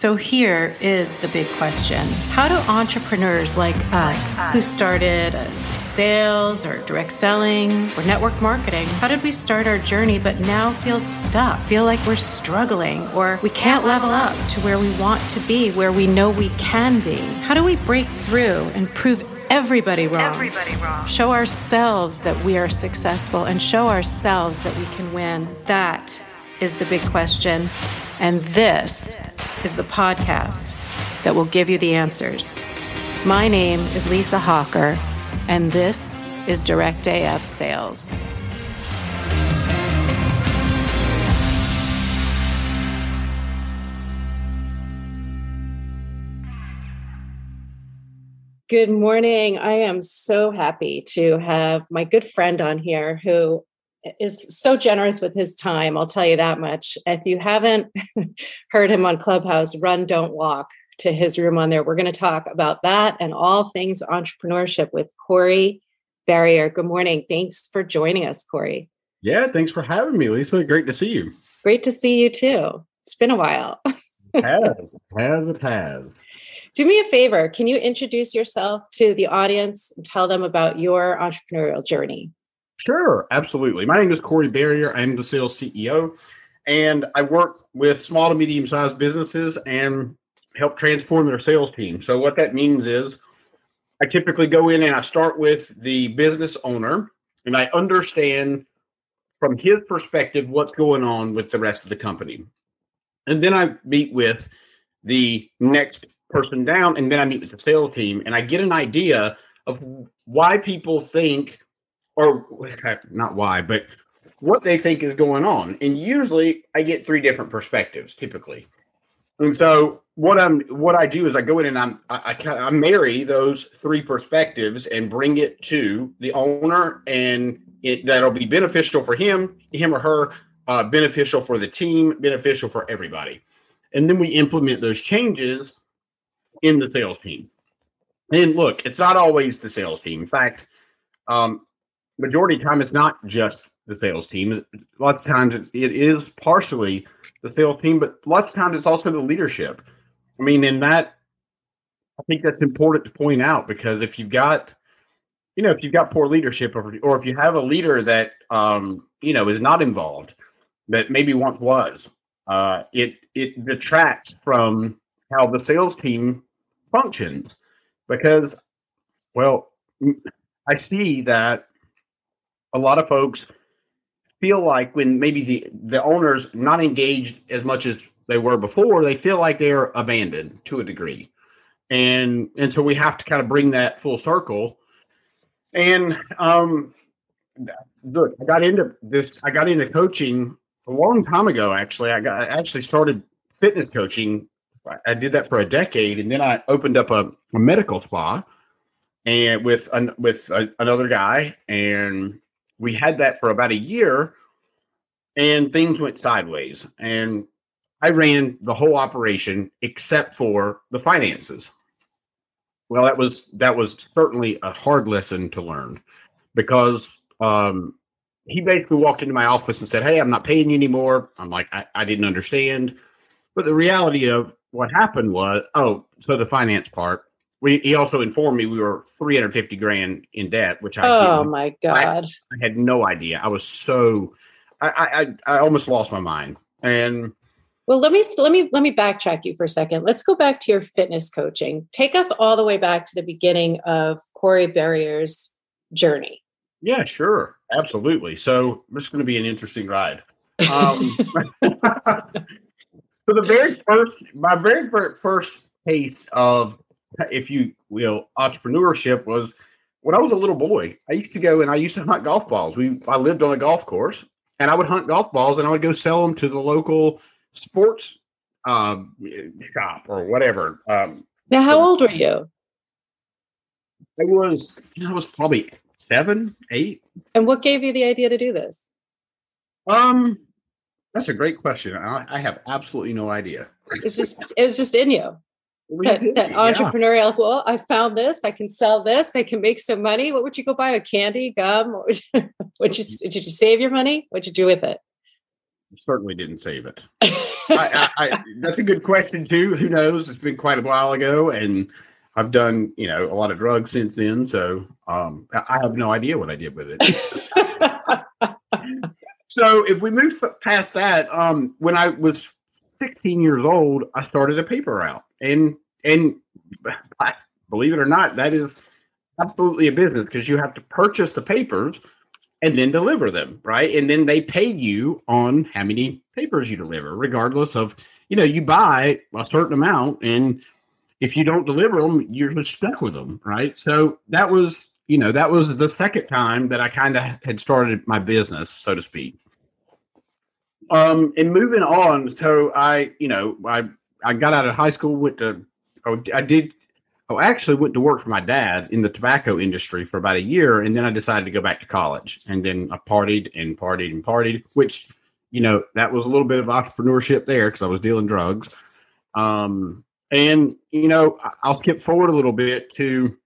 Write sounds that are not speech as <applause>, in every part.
So here is the big question How do entrepreneurs like us, who started uh, sales or direct selling or network marketing, how did we start our journey but now feel stuck, feel like we're struggling, or we can't level up to where we want to be, where we know we can be? How do we break through and prove everybody wrong. Everybody wrong. Show ourselves that we are successful and show ourselves that we can win. That is the big question. And this is the podcast that will give you the answers. My name is Lisa Hawker, and this is Direct AF Sales. Good morning. I am so happy to have my good friend on here who is so generous with his time. I'll tell you that much. If you haven't <laughs> heard him on Clubhouse, run, don't walk to his room on there. We're going to talk about that and all things entrepreneurship with Corey Barrier. Good morning. Thanks for joining us, Corey. Yeah, thanks for having me, Lisa. Great to see you. Great to see you too. It's been a while. <laughs> it has, it has, it has. Do me a favor. Can you introduce yourself to the audience and tell them about your entrepreneurial journey? Sure, absolutely. My name is Corey Barrier. I'm the sales CEO, and I work with small to medium sized businesses and help transform their sales team. So, what that means is I typically go in and I start with the business owner and I understand from his perspective what's going on with the rest of the company. And then I meet with the next person down and then I meet with the sales team and I get an idea of why people think or not why, but what they think is going on. And usually I get three different perspectives typically. And so what I'm what I do is I go in and I'm I, I, I marry those three perspectives and bring it to the owner and it, that'll be beneficial for him, him or her, uh, beneficial for the team, beneficial for everybody. And then we implement those changes in the sales team. And look, it's not always the sales team. In fact, um, majority of time, it's not just the sales team. Lots of times it is partially the sales team, but lots of times it's also the leadership. I mean, in that, I think that's important to point out because if you've got, you know, if you've got poor leadership or, or if you have a leader that, um, you know, is not involved, that maybe once was, uh, it it detracts from how the sales team functions because, well, I see that a lot of folks feel like when maybe the the owners not engaged as much as they were before, they feel like they're abandoned to a degree, and and so we have to kind of bring that full circle. And um, look, I got into this. I got into coaching a long time ago. Actually, I got I actually started fitness coaching. I did that for a decade, and then I opened up a, a medical spa, and with an, with a, another guy, and we had that for about a year and things went sideways and i ran the whole operation except for the finances. Well that was that was certainly a hard lesson to learn because um, he basically walked into my office and said hey i'm not paying you anymore. I'm like I, I didn't understand. But the reality of what happened was oh so the finance part we, he also informed me we were 350 grand in debt, which I oh my god, I, I, had no idea. I was so I, I I almost lost my mind. And well, let me let me let me backtrack you for a second. Let's go back to your fitness coaching. Take us all the way back to the beginning of Corey Barrier's journey. Yeah, sure, absolutely. So this is going to be an interesting ride. Um, <laughs> <laughs> so the very first, my very first taste of if you will, entrepreneurship was when I was a little boy. I used to go and I used to hunt golf balls. We I lived on a golf course, and I would hunt golf balls, and I would go sell them to the local sports um, shop or whatever. Um, now, how old were you? I was, I was probably seven, eight. And what gave you the idea to do this? Um, that's a great question. I, I have absolutely no idea. It's just it was just in you that, that entrepreneurial well i found this i can sell this i can make some money what would you go buy a candy gum what would you, <laughs> would you, did you save your money what'd you do with it certainly didn't save it. <laughs> I, I, I, that's a good question too. Who knows? It's been quite a while ago, and I've done you know a lot of drugs since then. So um, I have no idea what I did with it. <laughs> so if we move past that, um, when I was 16 years old, I started a paper route, and and believe it or not, that is absolutely a business because you have to purchase the papers and then deliver them, right? And then they pay you on how many papers you deliver, regardless of, you know, you buy a certain amount and if you don't deliver them, you're just stuck with them, right? So that was, you know, that was the second time that I kind of had started my business, so to speak. Um, and moving on, so I, you know, I I got out of high school, went to, oh, I did oh, actually went to work for my dad in the tobacco industry for about a year, and then I decided to go back to college. And then I partied and partied and partied, which, you know, that was a little bit of entrepreneurship there because I was dealing drugs. Um, and you know, I'll skip forward a little bit to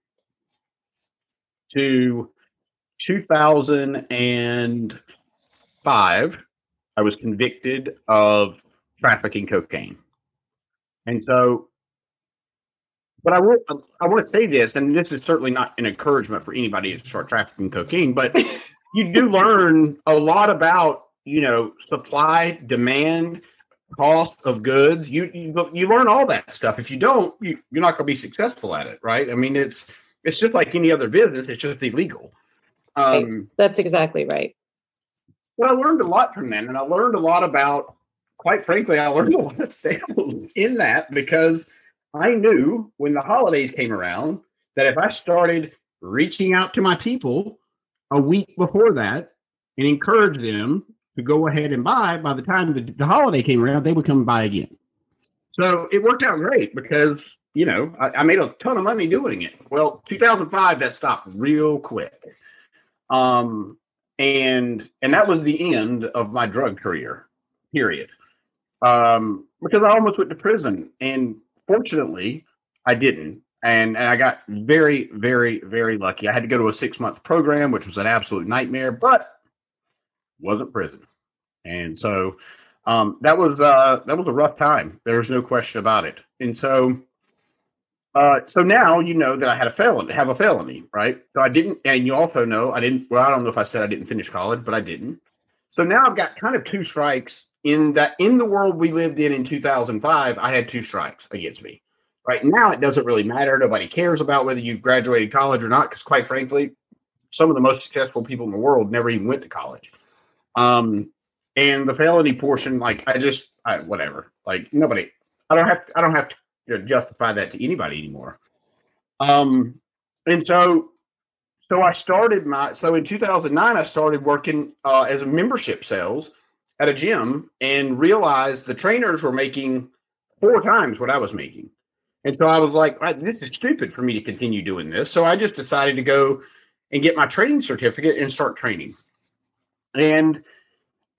to 2005. I was convicted of trafficking cocaine, and so but I want I want to say this, and this is certainly not an encouragement for anybody to start trafficking cocaine, but you do <laughs> learn a lot about you know supply, demand, cost of goods. You you, you learn all that stuff. If you don't, you, you're not going to be successful at it, right? I mean, it's it's just like any other business. It's just illegal. Um, That's exactly right. Well, I learned a lot from that, and I learned a lot about. Quite frankly, I learned a lot of sales in that because I knew when the holidays came around that if I started reaching out to my people a week before that and encourage them to go ahead and buy, by the time the, the holiday came around, they would come and buy again. So it worked out great because, you know, I, I made a ton of money doing it. Well, 2005, that stopped real quick. Um, and and that was the end of my drug career, period. Um, because I almost went to prison and Fortunately, I didn't. And, and I got very, very, very lucky. I had to go to a six month program, which was an absolute nightmare, but wasn't prison. And so um, that was uh, that was a rough time. There's no question about it. And so uh, so now you know that I had a felony, have a felony, right? So I didn't, and you also know I didn't. Well, I don't know if I said I didn't finish college, but I didn't. So now I've got kind of two strikes in that in the world we lived in in 2005 i had two strikes against me. Right now it doesn't really matter. Nobody cares about whether you've graduated college or not because quite frankly some of the most successful people in the world never even went to college. Um and the felony portion like i just I, whatever. Like nobody i don't have to, i don't have to justify that to anybody anymore. Um and so so i started my so in 2009 i started working uh, as a membership sales at a gym and realized the trainers were making four times what I was making. And so I was like, this is stupid for me to continue doing this. So I just decided to go and get my training certificate and start training. And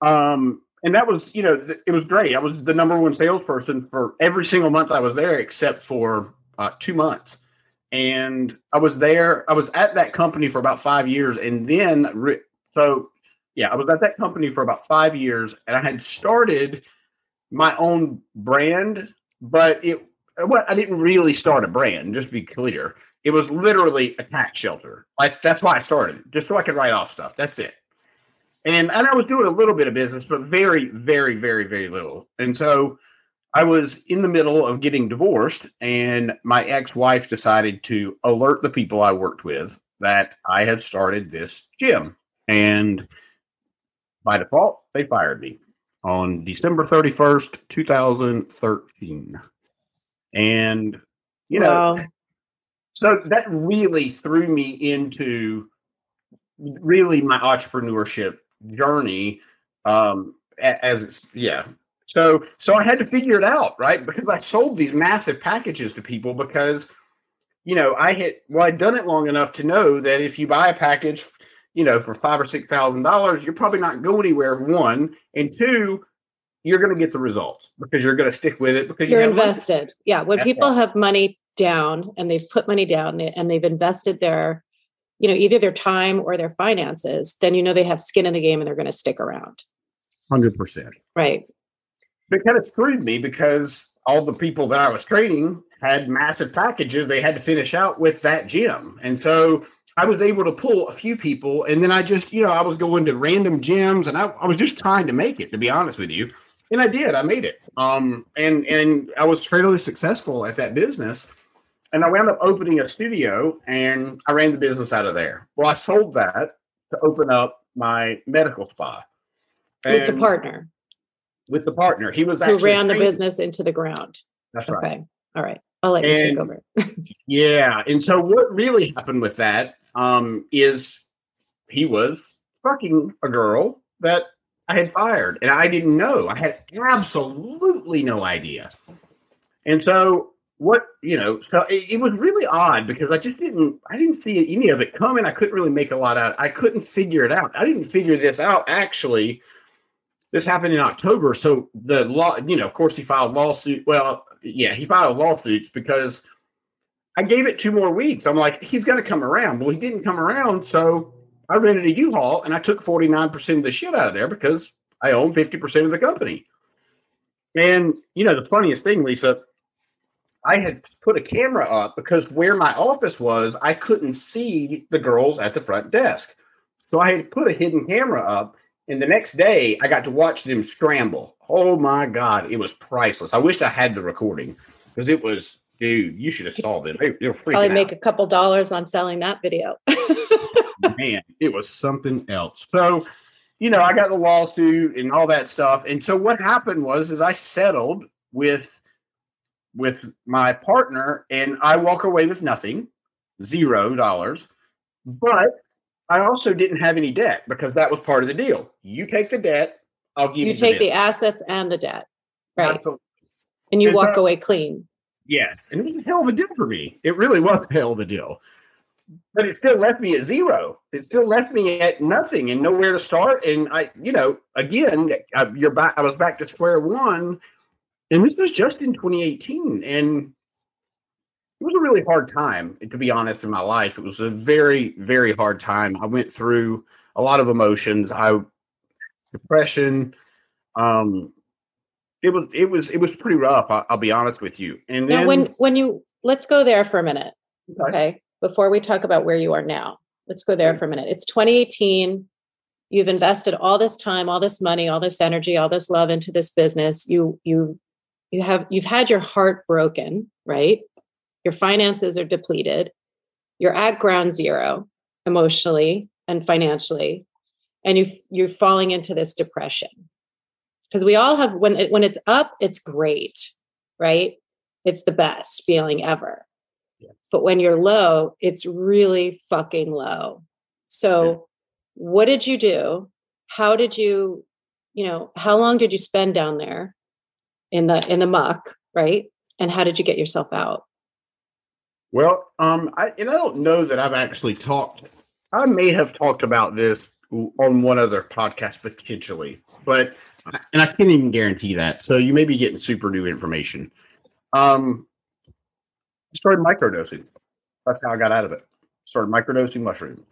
um and that was, you know, it was great. I was the number one salesperson for every single month I was there except for uh, 2 months. And I was there, I was at that company for about 5 years and then re- so yeah, I was at that company for about five years, and I had started my own brand, but it well, I didn't really start a brand. Just to be clear, it was literally a tax shelter. Like that's why I started, just so I could write off stuff. That's it. And and I was doing a little bit of business, but very, very, very, very little. And so I was in the middle of getting divorced, and my ex-wife decided to alert the people I worked with that I had started this gym. And by default, they fired me on December 31st, 2013. And, you know, wow. so that really threw me into really my entrepreneurship journey. Um, as it's, yeah. So, so I had to figure it out, right? Because I sold these massive packages to people because, you know, I had, well, I'd done it long enough to know that if you buy a package you know, for five or six thousand dollars, you're probably not going anywhere. One and two, you're going to get the results because you're going to stick with it because you're you invested. Money. Yeah, when That's people right. have money down and they've put money down and they've invested their, you know, either their time or their finances, then you know they have skin in the game and they're going to stick around. 100%. Right. But kind of screwed me because all the people that I was training had massive packages they had to finish out with that gym. And so I was able to pull a few people. And then I just, you know, I was going to random gyms and I, I was just trying to make it, to be honest with you. And I did. I made it. Um, and and I was fairly successful at that business. And I wound up opening a studio and I ran the business out of there. Well, I sold that to open up my medical spa. with the partner. With the partner. He was who ran the business into the ground. That's right. Okay. All right. I'll let you take over. <laughs> yeah. And so what really happened with that um, is he was fucking a girl that I had fired and I didn't know. I had absolutely no idea. And so what you know so it, it, was really odd because i just didn't i didn't see any of it coming i couldn't really make a lot out i couldn't figure it out i didn't figure this out actually this happened in october so the law you know of course he filed lawsuit well yeah he filed lawsuits because i gave it two more weeks i'm like he's going to come around well he didn't come around so i rented a u-haul and i took 49% of the shit out of there because i own 50% of the company and you know the funniest thing lisa I had put a camera up because where my office was, I couldn't see the girls at the front desk. So I had put a hidden camera up, and the next day I got to watch them scramble. Oh my God, it was priceless. I wished I had the recording because it was, dude, you should have saw them. They, they Probably make a couple dollars on selling that video. <laughs> Man, it was something else. So, you know, I got the lawsuit and all that stuff. And so what happened was is I settled with with my partner and I walk away with nothing, zero dollars. But I also didn't have any debt because that was part of the deal. You take the debt, I'll give you. You take the, the assets and the debt, right? Absolutely. And you and walk so, away clean. Yes, and it was a hell of a deal for me. It really was a hell of a deal. But it still left me at zero. It still left me at nothing and nowhere to start. And I, you know, again, I, you're back. I was back to square one and this was just in 2018 and it was a really hard time to be honest in my life it was a very very hard time i went through a lot of emotions i depression um it was it was it was pretty rough i'll, I'll be honest with you. And now then, when when you let's go there for a minute okay. okay before we talk about where you are now. Let's go there for a minute. It's 2018 you've invested all this time all this money all this energy all this love into this business. You you you have you've had your heart broken right? Your finances are depleted. You're at ground zero emotionally and financially and you you're falling into this depression because we all have when it, when it's up it's great right it's the best feeling ever yeah. but when you're low it's really fucking low so yeah. what did you do how did you you know how long did you spend down there in the in the muck, right? And how did you get yourself out? Well, um, I and I don't know that I've actually talked. I may have talked about this on one other podcast potentially, but and I can't even guarantee that. So you may be getting super new information. Um, started microdosing. That's how I got out of it. Started microdosing mushrooms.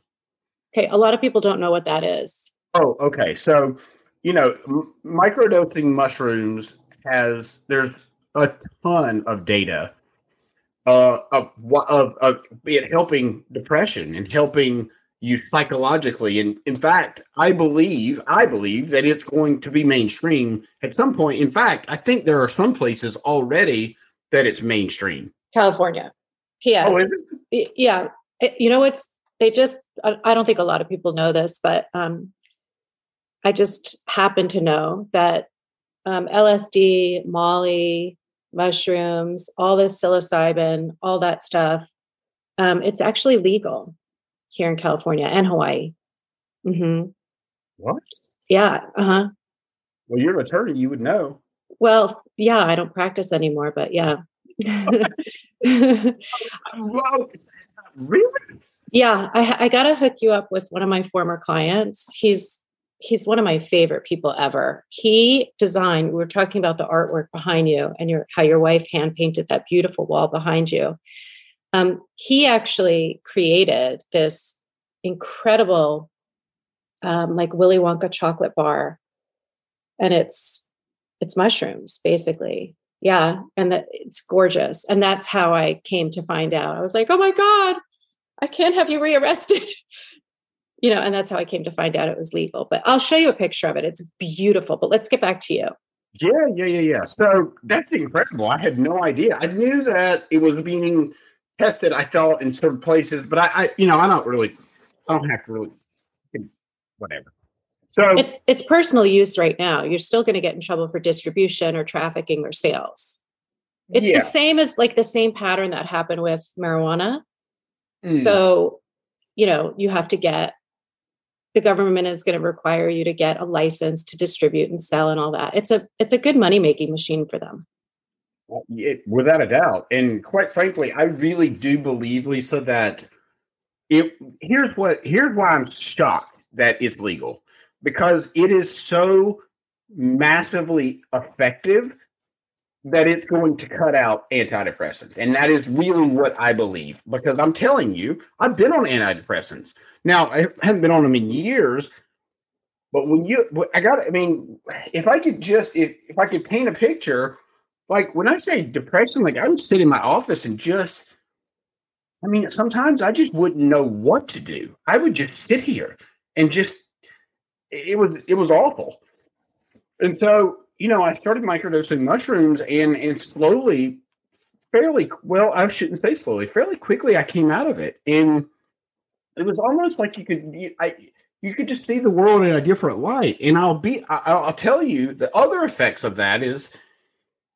Okay, a lot of people don't know what that is. Oh, okay. So, you know, m- microdosing mushrooms has there's a ton of data uh, of, of, of it helping depression and helping you psychologically. And in fact, I believe I believe that it's going to be mainstream at some point. In fact, I think there are some places already that it's mainstream. California. Yes. Oh, yeah. You know, it's they just I don't think a lot of people know this, but um, I just happen to know that um, LSD, Molly, mushrooms, all this psilocybin, all that stuff. Um, it's actually legal here in California and Hawaii. Mm-hmm. What? Yeah. Uh huh. Well, you're an attorney. You would know. Well, yeah. I don't practice anymore, but yeah. <laughs> <laughs> well, really? Yeah, I, I got to hook you up with one of my former clients. He's he's one of my favorite people ever. He designed, we were talking about the artwork behind you and your how your wife hand painted that beautiful wall behind you. Um, he actually created this incredible um, like Willy Wonka chocolate bar. And it's it's mushrooms basically. Yeah and it's gorgeous. And that's how i came to find out. I was like oh my god i can't have you rearrested. <laughs> You know and that's how i came to find out it was legal. But i'll show you a picture of it. It's beautiful. But let's get back to you. Yeah yeah yeah yeah. So that's incredible. I had no idea. I knew that it was being tested i thought in certain places but i, I you know i don't really i don't have to really whatever so it's it's personal use right now. You're still going to get in trouble for distribution or trafficking or sales. It's yeah. the same as like the same pattern that happened with marijuana. Mm. So, you know, you have to get the government is going to require you to get a license to distribute and sell and all that. It's a it's a good money making machine for them. It, without a doubt, and quite frankly, I really do believe, Lisa, that if here's what here's why I'm shocked that it's legal because it is so massively effective that it's going to cut out antidepressants. And that is really what I believe because I'm telling you, I've been on antidepressants. Now, I haven't been on them in years, but when you, I got, I mean, if I could just, if, if I could paint a picture, like when I say depression, like I would sit in my office and just, I mean, sometimes I just wouldn't know what to do. I would just sit here and just it was it was awful. And so, you know, I started microdosing mushrooms and and slowly, fairly well, I shouldn't say slowly, fairly quickly I came out of it. And it was almost like you could you, I you could just see the world in a different light. And I'll be I'll, I'll tell you the other effects of that is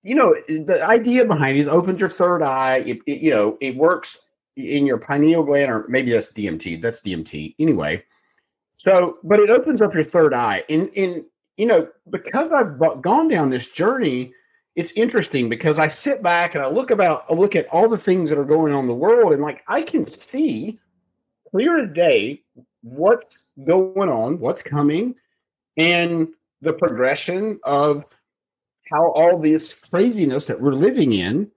you know the idea behind it is opens your third eye it, it, you know it works in your pineal gland or maybe that's dmt that's dmt anyway so, but it opens up your third eye. And, and you know, because I've gone down this journey, it's interesting because I sit back and I look about, I look at all the things that are going on in the world, and like I can see clear as day what's going on, what's coming, and the progression of how all this craziness that we're living in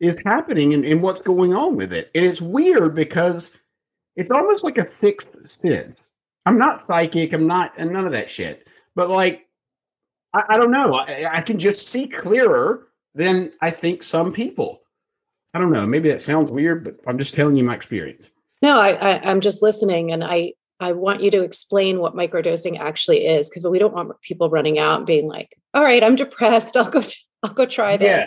is happening and, and what's going on with it. And it's weird because it's almost like a sixth sense I'm not psychic. I'm not, and none of that shit. But like, I, I don't know. I, I, can just see clearer than I think some people. I don't know. Maybe that sounds weird, but I'm just telling you my experience. No, I, I I'm just listening, and I I want you to explain what microdosing actually is because we don't want people running out and being like, "All right, I'm depressed. <laughs> I'll go. I'll go try this."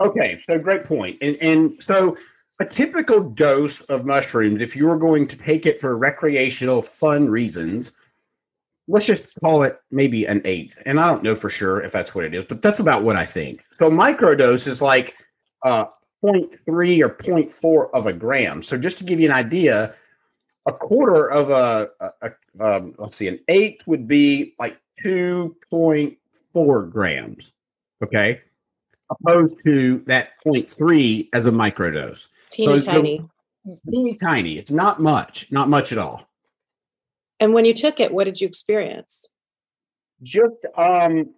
Okay. So great point. And and so a typical dose of mushrooms, if you were going to take it for recreational fun reasons, let's just call it maybe an eighth. And I don't know for sure if that's what it is, but that's about what I think. So microdose is like uh 0.3 or 0.4 of a gram. So just to give you an idea, a quarter of a, a, a um, let's see, an eighth would be like 2.4 grams. Okay. Opposed to that 0.3 as a microdose. Teeny so tiny. teeny tiny. It's not much, not much at all. And when you took it, what did you experience? Just um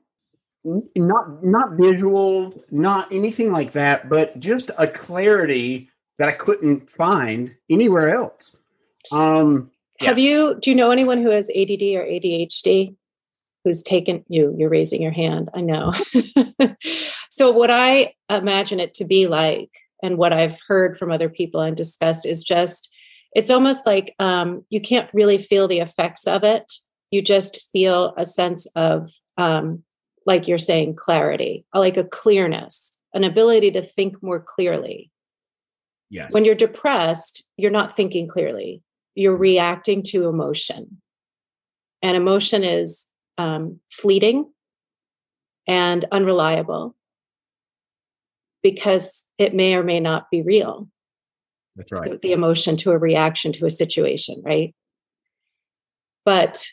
not not visuals, not anything like that, but just a clarity that I couldn't find anywhere else. Um yeah. Have you do you know anyone who has ADD or ADHD? who's taken you you're raising your hand i know <laughs> so what i imagine it to be like and what I've heard from other people and discussed is just it's almost like um, you can't really feel the effects of it. You just feel a sense of, um, like you're saying, clarity, like a clearness, an ability to think more clearly. Yes. When you're depressed, you're not thinking clearly. You're reacting to emotion, and emotion is um, fleeting and unreliable because it may or may not be real. That's right. The, the emotion to a reaction to a situation, right? But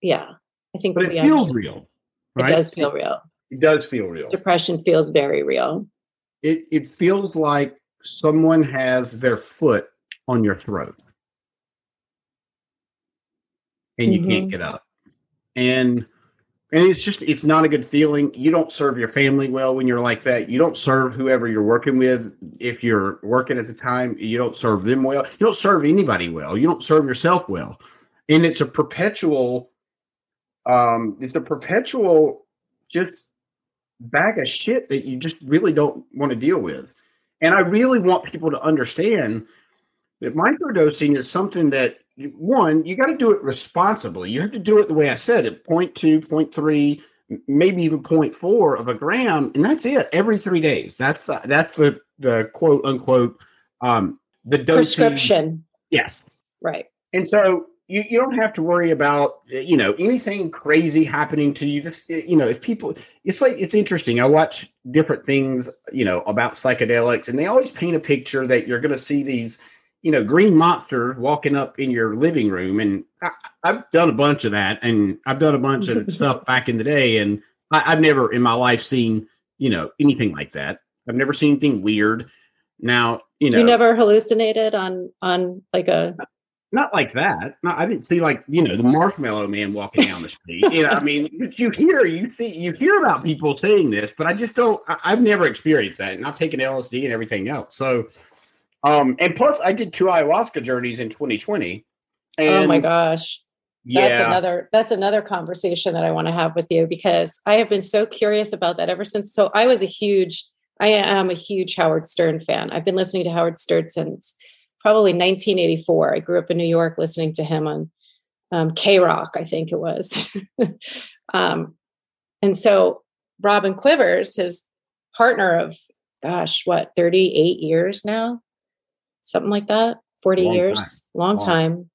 yeah, I think but it feels understand. real. Right? It does feel real. It does feel real. Depression feels very real. It it feels like someone has their foot on your throat and you mm-hmm. can't get up. And and it's just it's not a good feeling you don't serve your family well when you're like that you don't serve whoever you're working with if you're working at the time you don't serve them well you don't serve anybody well you don't serve yourself well and it's a perpetual um it's a perpetual just bag of shit that you just really don't want to deal with. And I really want people to understand that microdosing is something that one, you got to do it responsibly. You have to do it the way I said it 0.2, 0.3, maybe even 0.4 of a gram, and that's it every three days. That's the that's the the quote unquote um the dosing. prescription. Yes. Right. And so you, you don't have to worry about you know anything crazy happening to you just you know if people it's like it's interesting i watch different things you know about psychedelics and they always paint a picture that you're going to see these you know green monster walking up in your living room and I, have done a bunch of that and i've done a bunch of <laughs> stuff back in the day and I, i've never in my life seen you know anything like that i've never seen anything weird now you know You never hallucinated on on like a not like that. No, I didn't see like you know the marshmallow man walking down the street. you know, I mean, you hear you see you hear about people saying this, but I just don't. I, I've never experienced that, and I've taken LSD and everything else. So, um, and plus, I did two ayahuasca journeys in 2020. And oh my gosh. Yeah, That's another that's another conversation that I want to have with you because I have been so curious about that ever since. So I was a huge I am a huge Howard Stern fan. I've been listening to Howard Stern since probably 1984. I grew up in New York listening to him on um, K Rock, I think it was. <laughs> um, and so Robin Quivers, his partner of, gosh, what, 38 years now? Something like that, 40 Long years, time. long time.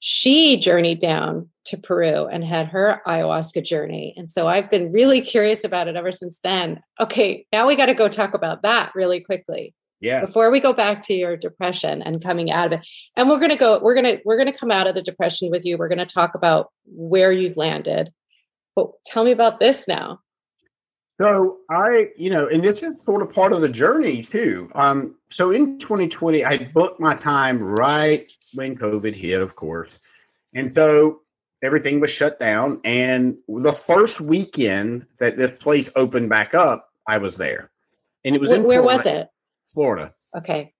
She journeyed down to Peru and had her ayahuasca journey. And so I've been really curious about it ever since then. Okay, now we got to go talk about that really quickly yeah. before we go back to your depression and coming out of it and we're going to go we're going to we're going to come out of the depression with you we're going to talk about where you've landed but tell me about this now So I, you know, and this is sort of part of the journey too. Um, so in 2020, I booked my time right when COVID hit, of course, and so everything was shut down. And the first weekend that this place opened back up, I was there, and it was Wh- in where was it Florida. okay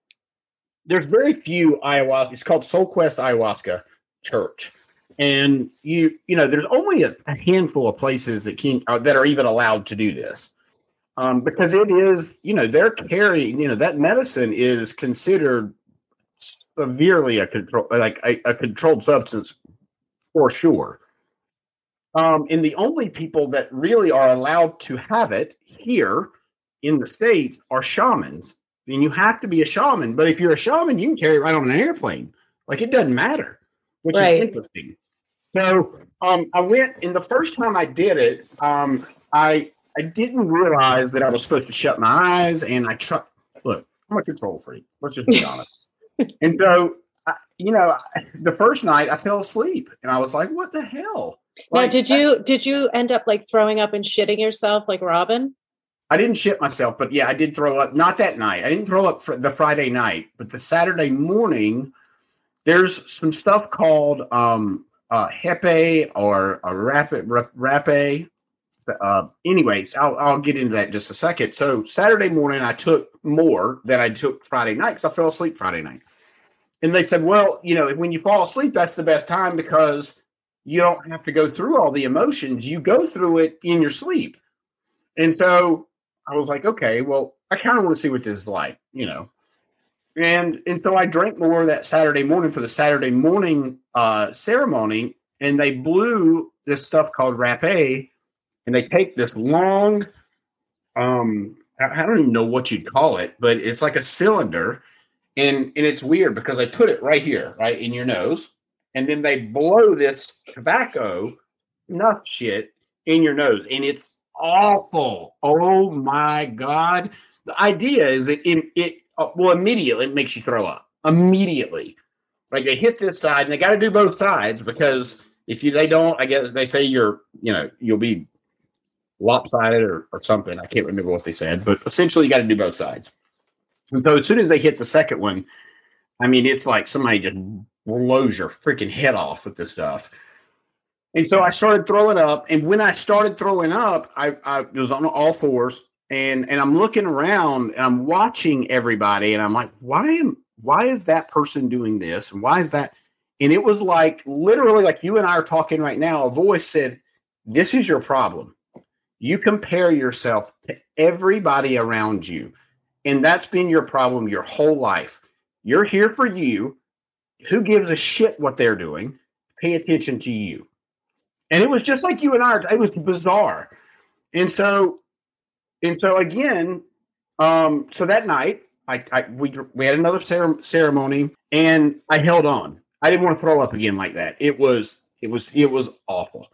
There's very few ayahuasca. It's called Soul Quest Ayahuasca Church, and you, you know, there's only a, a handful of places that can uh, that are even allowed to do this. um, because it is, you know, they're carrying, you know, that medicine is considered severely a control, like a, a controlled substance for sure. Um, and the only people that really are allowed to have it here in the states are shamans. And you have to be a shaman, but if you're a shaman, you can carry it right on an airplane. Like it doesn't matter, which Right. is interesting. So um, I went, and the first time I did it, um, I I didn't realize that I was supposed to shut my eyes, and I try. Look, I'm a control freak. Let's just be <laughs> honest. and so, I, you know, I- the first night I fell asleep, and I was like, "What the hell?" now did you did you end up like throwing up and shitting yourself like robin I didn't shit myself, but yeah, I did throw up. Not that night. I didn't throw up for the Friday night, but the Saturday morning, there's some stuff called um, uh, hepe or a rapid rape. Uh, anyways, I'll, I'll get into that in just a second. So Saturday morning, I took more than I took Friday night because I fell asleep Friday night. And they said, well, you know, when you fall asleep, that's the best time because you don't have to go through all the emotions. You go through it in your sleep. And so I was like, okay, well, I kind of want to see what this is like, you know. And and so I drank more that Saturday morning for the Saturday morning uh, ceremony, and they blew this stuff called rapé, and they take this long, um, I don't even know what you'd call it, but it's like a cylinder, and and it's weird because they put it right here, right in your nose, and then they blow this tobacco nut shit in your nose, and it's awful. Oh my god! The idea is it it, uh, well immediately it makes you throw up immediately. Like they hit this side, and they got to do both sides because if you they don't, I guess they say you're you know you'll be lopsided or, or something. I can't remember what they said, but essentially you got to do both sides. And so as soon as they hit the second one, I mean it's like somebody just blows your freaking head off with this stuff. And so I started throwing up, and when I started throwing up, I, I was on all fours, and and I'm looking around and I'm watching everybody, and I'm like, why am why is that person doing this, and why is that? And it was like literally like you and I are talking right now. A voice said, "This is your problem. You compare yourself to everybody around you. And that's been your problem your whole life. You're here for you. Who gives a shit what they're doing? Pay attention to you. And it was just like you and I, it was bizarre. And so, and so again, um, so that night, I, I we we had another ceremony, and I held on. I didn't want to throw up again like that. It was it was it was awful,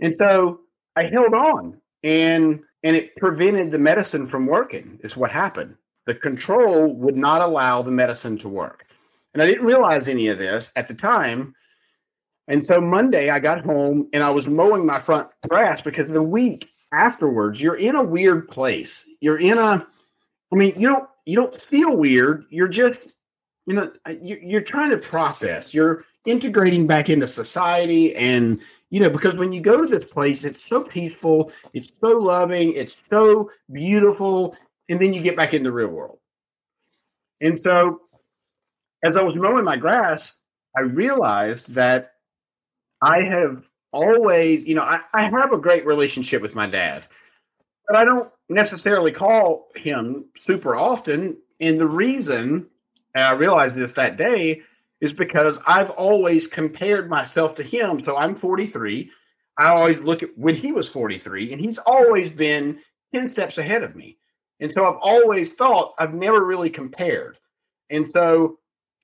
and so I held on, and and it prevented the medicine from working. Is what happened. The control would not allow the medicine to work, and I didn't realize any of this at the time. And so Monday, I got home and I was mowing my front grass because the week afterwards, you're in a weird place. You're in a I mean, you don't you don't feel weird. You're just you know you're trying to process. You're integrating back into society, and you know because when you go to this place, it's so peaceful, it's so loving, it's so beautiful, and then you get back in the real world. And so, as I was mowing my grass, I realized that I have always, you know, I, I have a great relationship with my dad but I don't necessarily call him super often. And the reason, and I realized this that day, is because I've always compared myself to him. So I'm 43. I always look at when he was 43, and he's always been 10 steps ahead of me. And so I've always thought I've never really compared. And so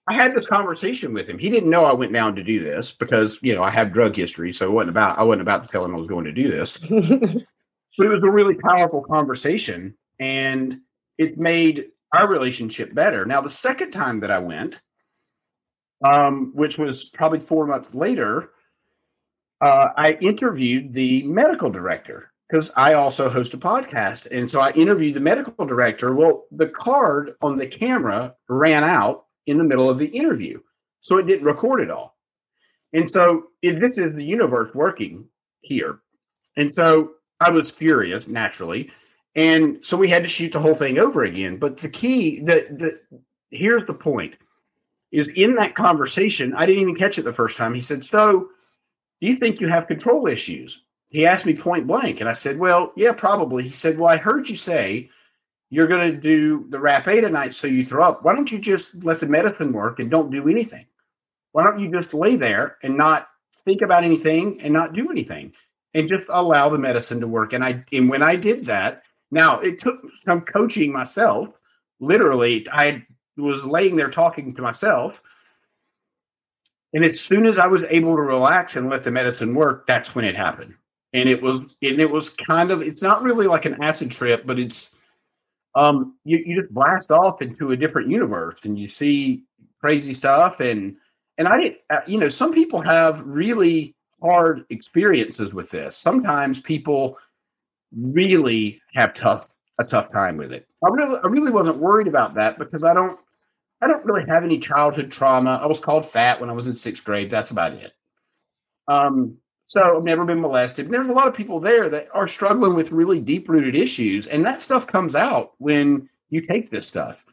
I had this conversation with him. He didn't know I went down to do this because, you know, I have drug history. So it wasn't about I wasn't about to tell him I was going to do this. <laughs> but it was a really powerful conversation and it made our relationship better. Now, the second time that I went, um, which was probably four months later, uh, I interviewed the medical director because I also host a podcast. And so I interviewed the medical director. Well, the card on the camera ran out in the middle of the interview. So it didn't record it all. And so this is the universe working here. And so I was furious naturally, and so we had to shoot the whole thing over again. But the key, that here's the point, is in that conversation. I didn't even catch it the first time. He said, "So, do you think you have control issues?" He asked me point blank, and I said, "Well, yeah, probably." He said, "Well, I heard you say." You're going to do the rapé tonight, so you throw up. Why don't you just let the medicine work and don't do anything? Why don't you just lay there and not think about anything and not do anything? and just allow the medicine to work. And I and when I did that, now it took some coaching myself. Literally, I was laying there talking to myself. And as soon as I was able to relax and let the medicine work, that's when it happened. And it was and it was kind of it's not really like an acid trip, but it's um you, you just blast off into a different universe and you see crazy stuff and and I didn't uh, you know some people have really hard experiences with this. Sometimes people really have tough a tough time with it. I really I really wasn't worried about that because I don't I don't really have any childhood trauma. I was called fat when I was in sixth grade. That's about it. Um, so I've never been molested. There's a lot of people there that are struggling with really deep rooted issues, and that stuff comes out when you take this stuff.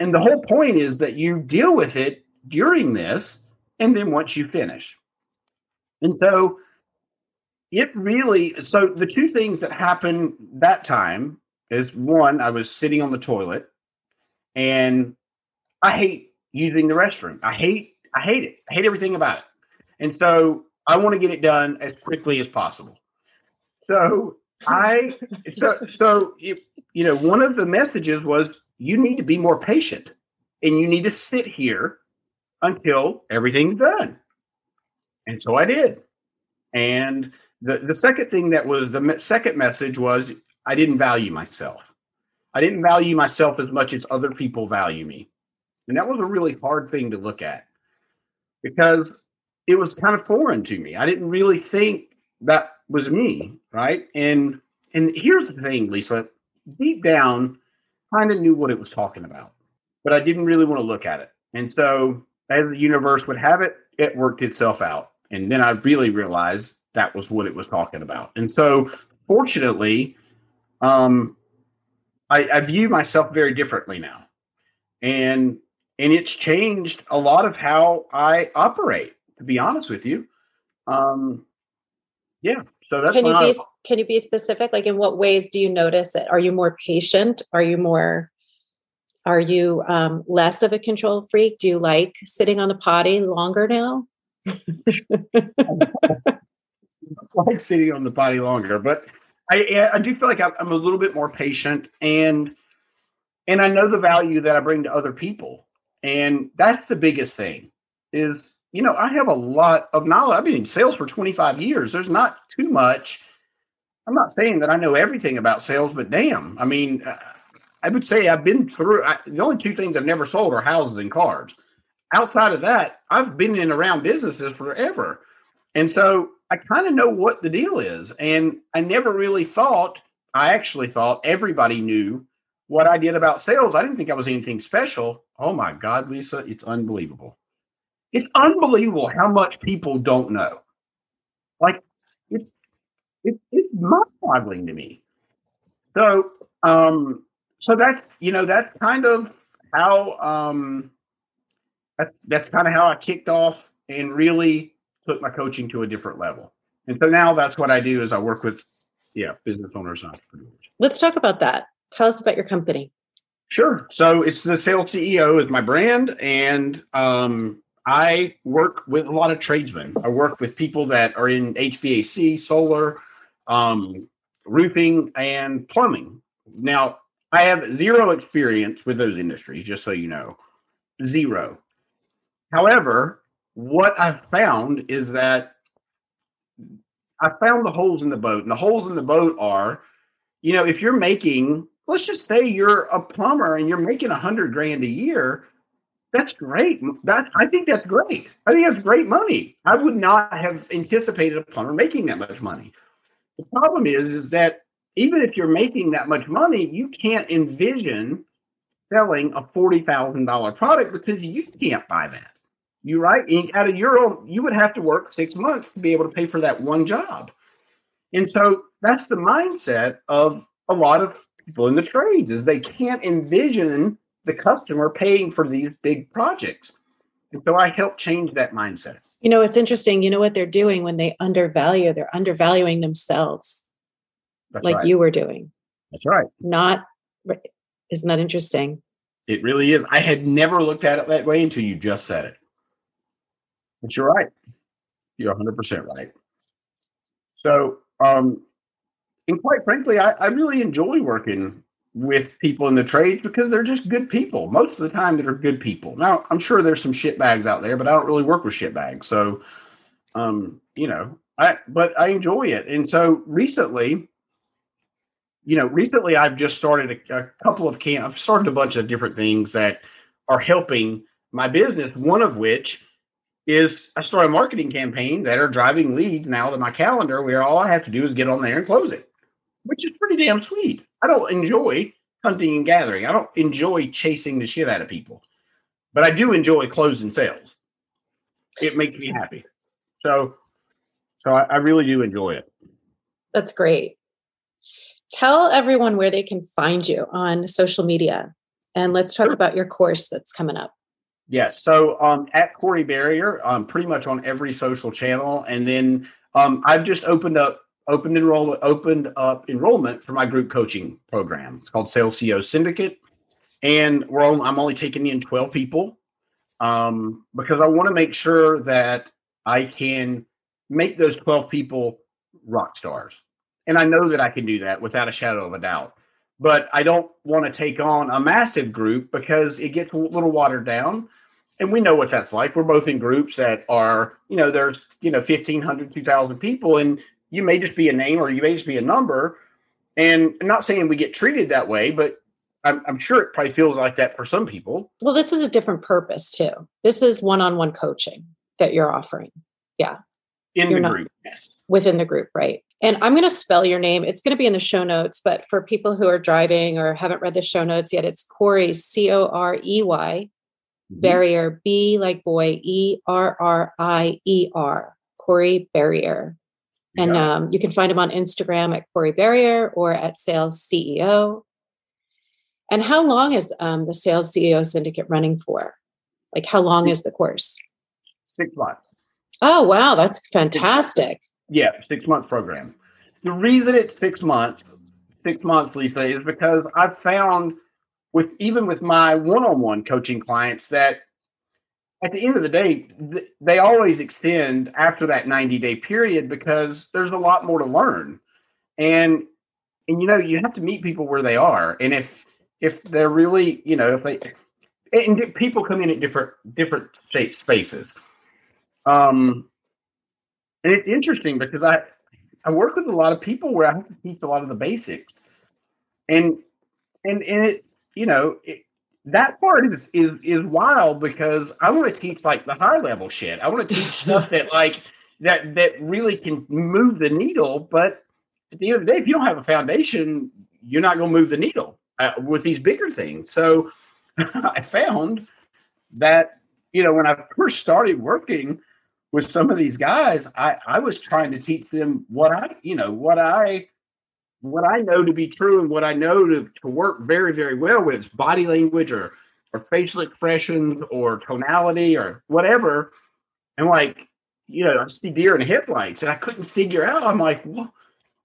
And the whole point is that you deal with it during this, and then once you finish. And so it really, so the two things that happened that time is one, I was sitting on the toilet and I hate using the restroom. I hate, I hate it. I hate everything about it. And so I want to get it done as quickly as possible. So I, so, so, you know, one of the messages was you need to be more patient and you need to sit here until everything's done. And so I did. And the, the second thing that was the second message was I didn't value myself. I didn't value myself as much as other people value me. And that was a really hard thing to look at because it was kind of foreign to me. I didn't really think that was me, right? And and here's the thing, Lisa, deep down, kind of knew what it was talking about, but I didn't really want to look at it. And so, as the universe would have it, it worked itself out. And then I really realized that was what it was talking about. And so, fortunately, um, I, I view myself very differently now, and and it's changed a lot of how I operate. To be honest with you, um, yeah. So that's can you be can you be specific? Like in what ways do you notice it? Are you more patient? Are you more are you um, less of a control freak? Do you like sitting on the potty longer now? <laughs> like sitting on the potty longer, but I I do feel like I'm a little bit more patient and and I know the value that I bring to other people, and that's the biggest thing. Is you know I have a lot of knowledge. I've been in sales for 25 years. There's not too much. I'm not saying that I know everything about sales, but damn, I mean, uh, I would say I've been through. I, the only two things I've never sold are houses and cars. Outside of that, I've been in around businesses forever, and so I kind of know what the deal is. And I never really thought. I actually thought everybody knew what I did about sales. I didn't think I was anything special. Oh my God, Lisa, it's unbelievable. It's unbelievable how much people don't know. Like it's it, it's mind-boggling to me. So um so that's you know that's kind of how um that, that's kind of how I kicked off and really took my coaching to a different level. And so now that's what I do is I work with yeah business owners and entrepreneurs. Let's talk about that. Tell us about your company. Sure. So it's the Sales CEO is my brand, and um, I work with a lot of tradesmen. I work with people that are in HVAC, solar, um, roofing, and plumbing. Now, I have zero experience with those industries, just so you know, zero. However, what I've found is that I found the holes in the boat, and the holes in the boat are, you know, if you're making let's just say you're a plumber and you're making a hundred grand a year. That's great. That I think that's great. I think that's great money. I would not have anticipated a plumber making that much money. The problem is, is that even if you're making that much money, you can't envision selling a forty thousand dollar product because you can't buy that. You right? And out of your own, you would have to work six months to be able to pay for that one job. And so that's the mindset of a lot of people in the trades is they can't envision the customer paying for these big projects. And so I help change that mindset. You know, it's interesting. You know what they're doing when they undervalue, they're undervaluing themselves. That's like right. you were doing. That's right. Not, isn't that interesting? It really is. I had never looked at it that way until you just said it. But you're right. You're 100% right. So, um, and quite frankly, I, I really enjoy working with people in the trades because they're just good people. Most of the time, they're good people. Now, I'm sure there's some shit bags out there, but I don't really work with shit bags. So, um, you know, I but I enjoy it. And so recently, you know, recently I've just started a, a couple of camp. I've started a bunch of different things that are helping my business. One of which is I started a marketing campaign that are driving leads now to my calendar where all I have to do is get on there and close it which is pretty damn sweet. I don't enjoy hunting and gathering. I don't enjoy chasing the shit out of people, but I do enjoy closing sales. It makes me happy. So, so I, I really do enjoy it. That's great. Tell everyone where they can find you on social media, and let's talk sure. about your course that's coming up. Yes. So um, at Corey Barrier, um, pretty much on every social channel, and then um, I've just opened up opened enrollment opened up enrollment for my group coaching program. It's called Sales CEO Syndicate, and we're I'm only taking in 12 people um, because I want to make sure that I can make those 12 people rock stars, and I know that I can do that without a shadow of a doubt. But I don't want to take on a massive group because it gets a little watered down and we know what that's like. We're both in groups that are, you know, there's, you know, 1,500, 2,000 people, and you may just be a name or you may just be a number. And I'm not saying we get treated that way, but I'm, I'm, sure it probably feels like that for some people. Well, this is a different purpose too. This is one-on-one coaching that you're offering. Yeah. In you're the group, yes. Within the group, right. And I'm going to spell your name. It's going to be in the show notes, but for people who are driving or haven't read the show notes yet, it's Corey, C O R E Y, mm-hmm. Barrier, B like boy, E R R I E R, Corey Barrier. And yeah. um, you can find him on Instagram at Corey Barrier or at Sales CEO. And how long is um, the Sales CEO Syndicate running for? Like, how long is the course? Six months. Oh, wow. That's fantastic. Yeah, six month program. The reason it's six months, six months, Lisa, is because I've found with even with my one on one coaching clients that at the end of the day, th- they always extend after that 90 day period because there's a lot more to learn. And and you know, you have to meet people where they are. And if if they're really, you know, if they and people come in at different different spaces. Um and it's interesting because I I work with a lot of people where I have to teach a lot of the basics. And and and it's you know, it, that part is is is wild because I want to teach like the high level shit. I want to <laughs> teach stuff that like that that really can move the needle. But at the end of the day, if you don't have a foundation, you're not going to move the needle uh, with these bigger things. So <laughs> I found that you know when I first started working with some of these guys, I I was trying to teach them what I you know what I what I know to be true and what I know to, to work very, very well with body language or or facial expressions or tonality or whatever. And like, you know, I see deer in headlights and I couldn't figure out. I'm like, what,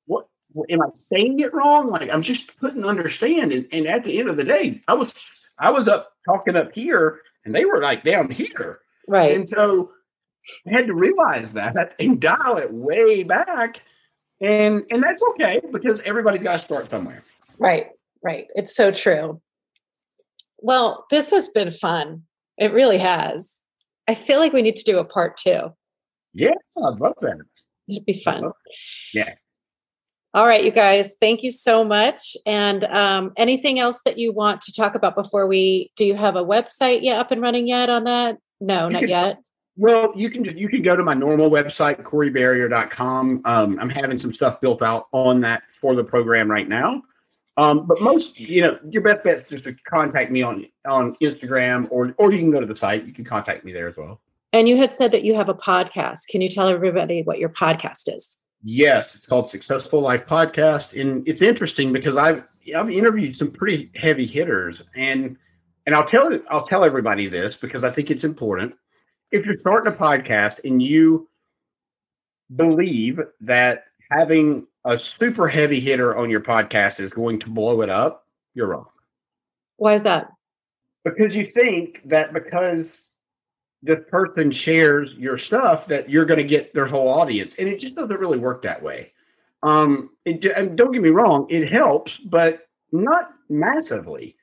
what, what am I saying it wrong? Like I'm just couldn't understand. And, and at the end of the day, I was I was up talking up here and they were like down here. Right. And so I had to realize that and dial it way back and and that's okay because everybody's got to start somewhere. Right right. It's so true. Well this has been fun. It really has. I feel like we need to do a part two. Yeah i'd love that. It'd be fun. yeah. All right you guys thank you so much. And um, anything else that you want to talk about before we do you have a website yet up and running yet on that? No you not yet well, you can you can go to my normal website, coreybarrier.com. Um, I'm having some stuff built out on that for the program right now. Um, but most, you know, your best bet is just to contact me on on Instagram or or you can go to the site. You can contact me there as well. And you had said that you have a podcast. Can you tell everybody what your podcast is? Yes, it's called Successful Life Podcast, and it's interesting because I've I've interviewed some pretty heavy hitters, and and I'll tell I'll tell everybody this because I think it's important if you're starting a podcast and you believe that having a super heavy hitter on your podcast is going to blow it up, you're wrong. Why is that? Because you think that because this person shares your stuff that you're going to get their whole audience, and it just doesn't really work that way. Um, it, and don't get me wrong, it helps, but not massively.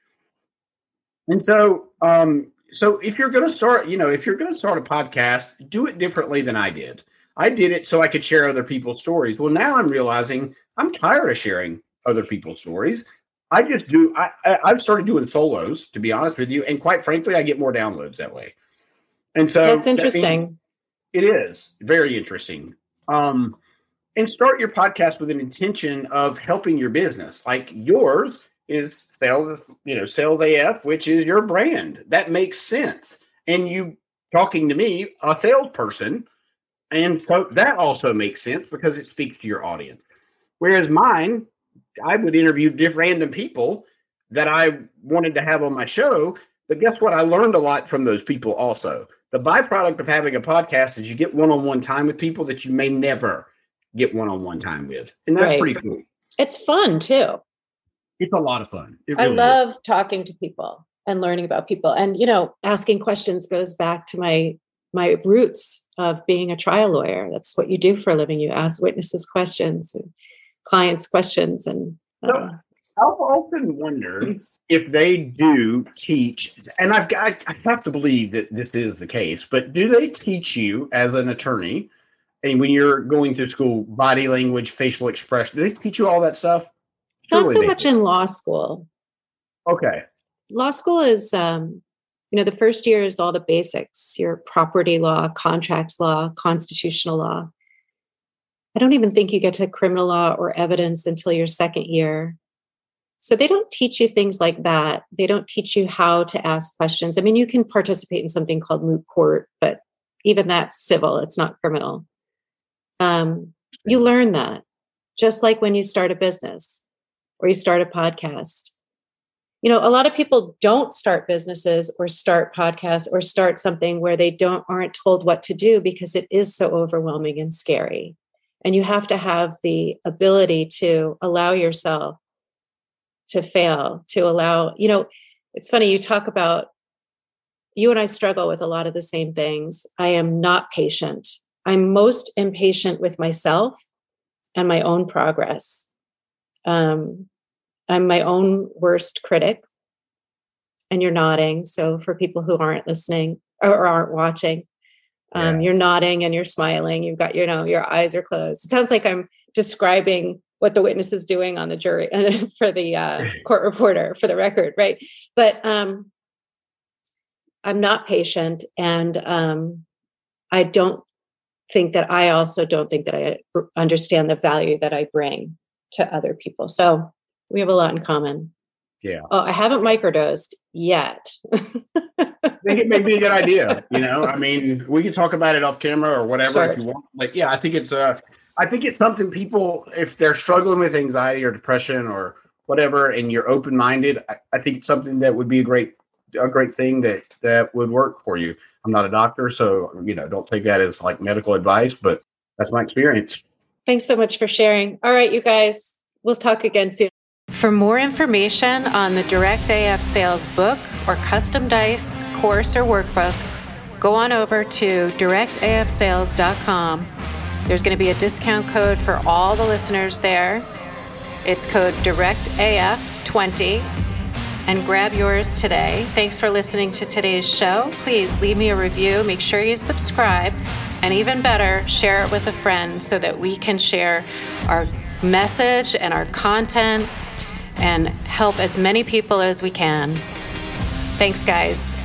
And so, um, so if you're going to start, you know, if you're going to start a podcast, do it differently than I did. I did it so I could share other people's stories. Well, now I'm realizing I'm tired of sharing other people's stories. I just do. I, I have started doing solos, to be honest with you, and quite frankly, I get more downloads that way. And so that's interesting. That it is very interesting. Um, and start your podcast with an intention of helping your business, like yours is sales, you know, sales AF, which is your brand. That makes sense. And you talking to me, a salesperson, and so that also makes sense because it speaks to your audience. Whereas mine, I would interview different random people that I wanted to have on my show. But guess what? I learned a lot from those people also. The byproduct of having a podcast is you get one on one time with people that you may never get one on one time with. And that's right. pretty cool. It's fun too it's a lot of fun. Really I love is. talking to people and learning about people. And you know, asking questions goes back to my my roots of being a trial lawyer. That's what you do for a living. You ask witnesses questions and clients questions. And uh, so I've often wondered if they do teach, and I've got I have to believe that this is the case, but do they teach you as an attorney? And when you're going through school, body language, facial expression, do they teach you all that stuff? Not so much in law school. Okay. Law school is, um, you know, the first year is all the basics your property law, contracts law, constitutional law. I don't even think you get to criminal law or evidence until your second year. So they don't teach you things like that. They don't teach you how to ask questions. I mean, you can participate in something called moot court, but even that's civil, it's not criminal. Um, you learn that just like when you start a business or you start a podcast. You know, a lot of people don't start businesses or start podcasts or start something where they don't aren't told what to do because it is so overwhelming and scary. and you have to have the ability to allow yourself to fail, to allow, you know, it's funny, you talk about you and I struggle with a lot of the same things. I am not patient. I'm most impatient with myself and my own progress. Um, I'm my own worst critic. And you're nodding. So, for people who aren't listening or aren't watching, um, yeah. you're nodding and you're smiling. You've got, you know, your eyes are closed. It sounds like I'm describing what the witness is doing on the jury <laughs> for the uh, <laughs> court reporter for the record, right? But um, I'm not patient, and um, I don't think that I also don't think that I understand the value that I bring to other people. So we have a lot in common. Yeah. Oh, I haven't microdosed yet. I think it may be a good idea. You know, I <laughs> mean, we can talk about it off camera or whatever sure. if you want. Like, yeah, I think it's uh I think it's something people, if they're struggling with anxiety or depression or whatever, and you're open minded, I, I, think it's something that would be a great, a great thing that that would work for you. I'm not a doctor, so you know, don't take that as like medical advice, but that's my experience. Thanks so much for sharing. All right, you guys, we'll talk again soon. For more information on the Direct AF Sales book or custom dice, course, or workbook, go on over to directafsales.com there's going to be a discount code for all the listeners there. It's code DIRECTAF20 and grab yours today. Thanks for listening to today's show. Please leave me a review, make sure you subscribe, and even better, share it with a friend so that we can share our message and our content and help as many people as we can. Thanks, guys.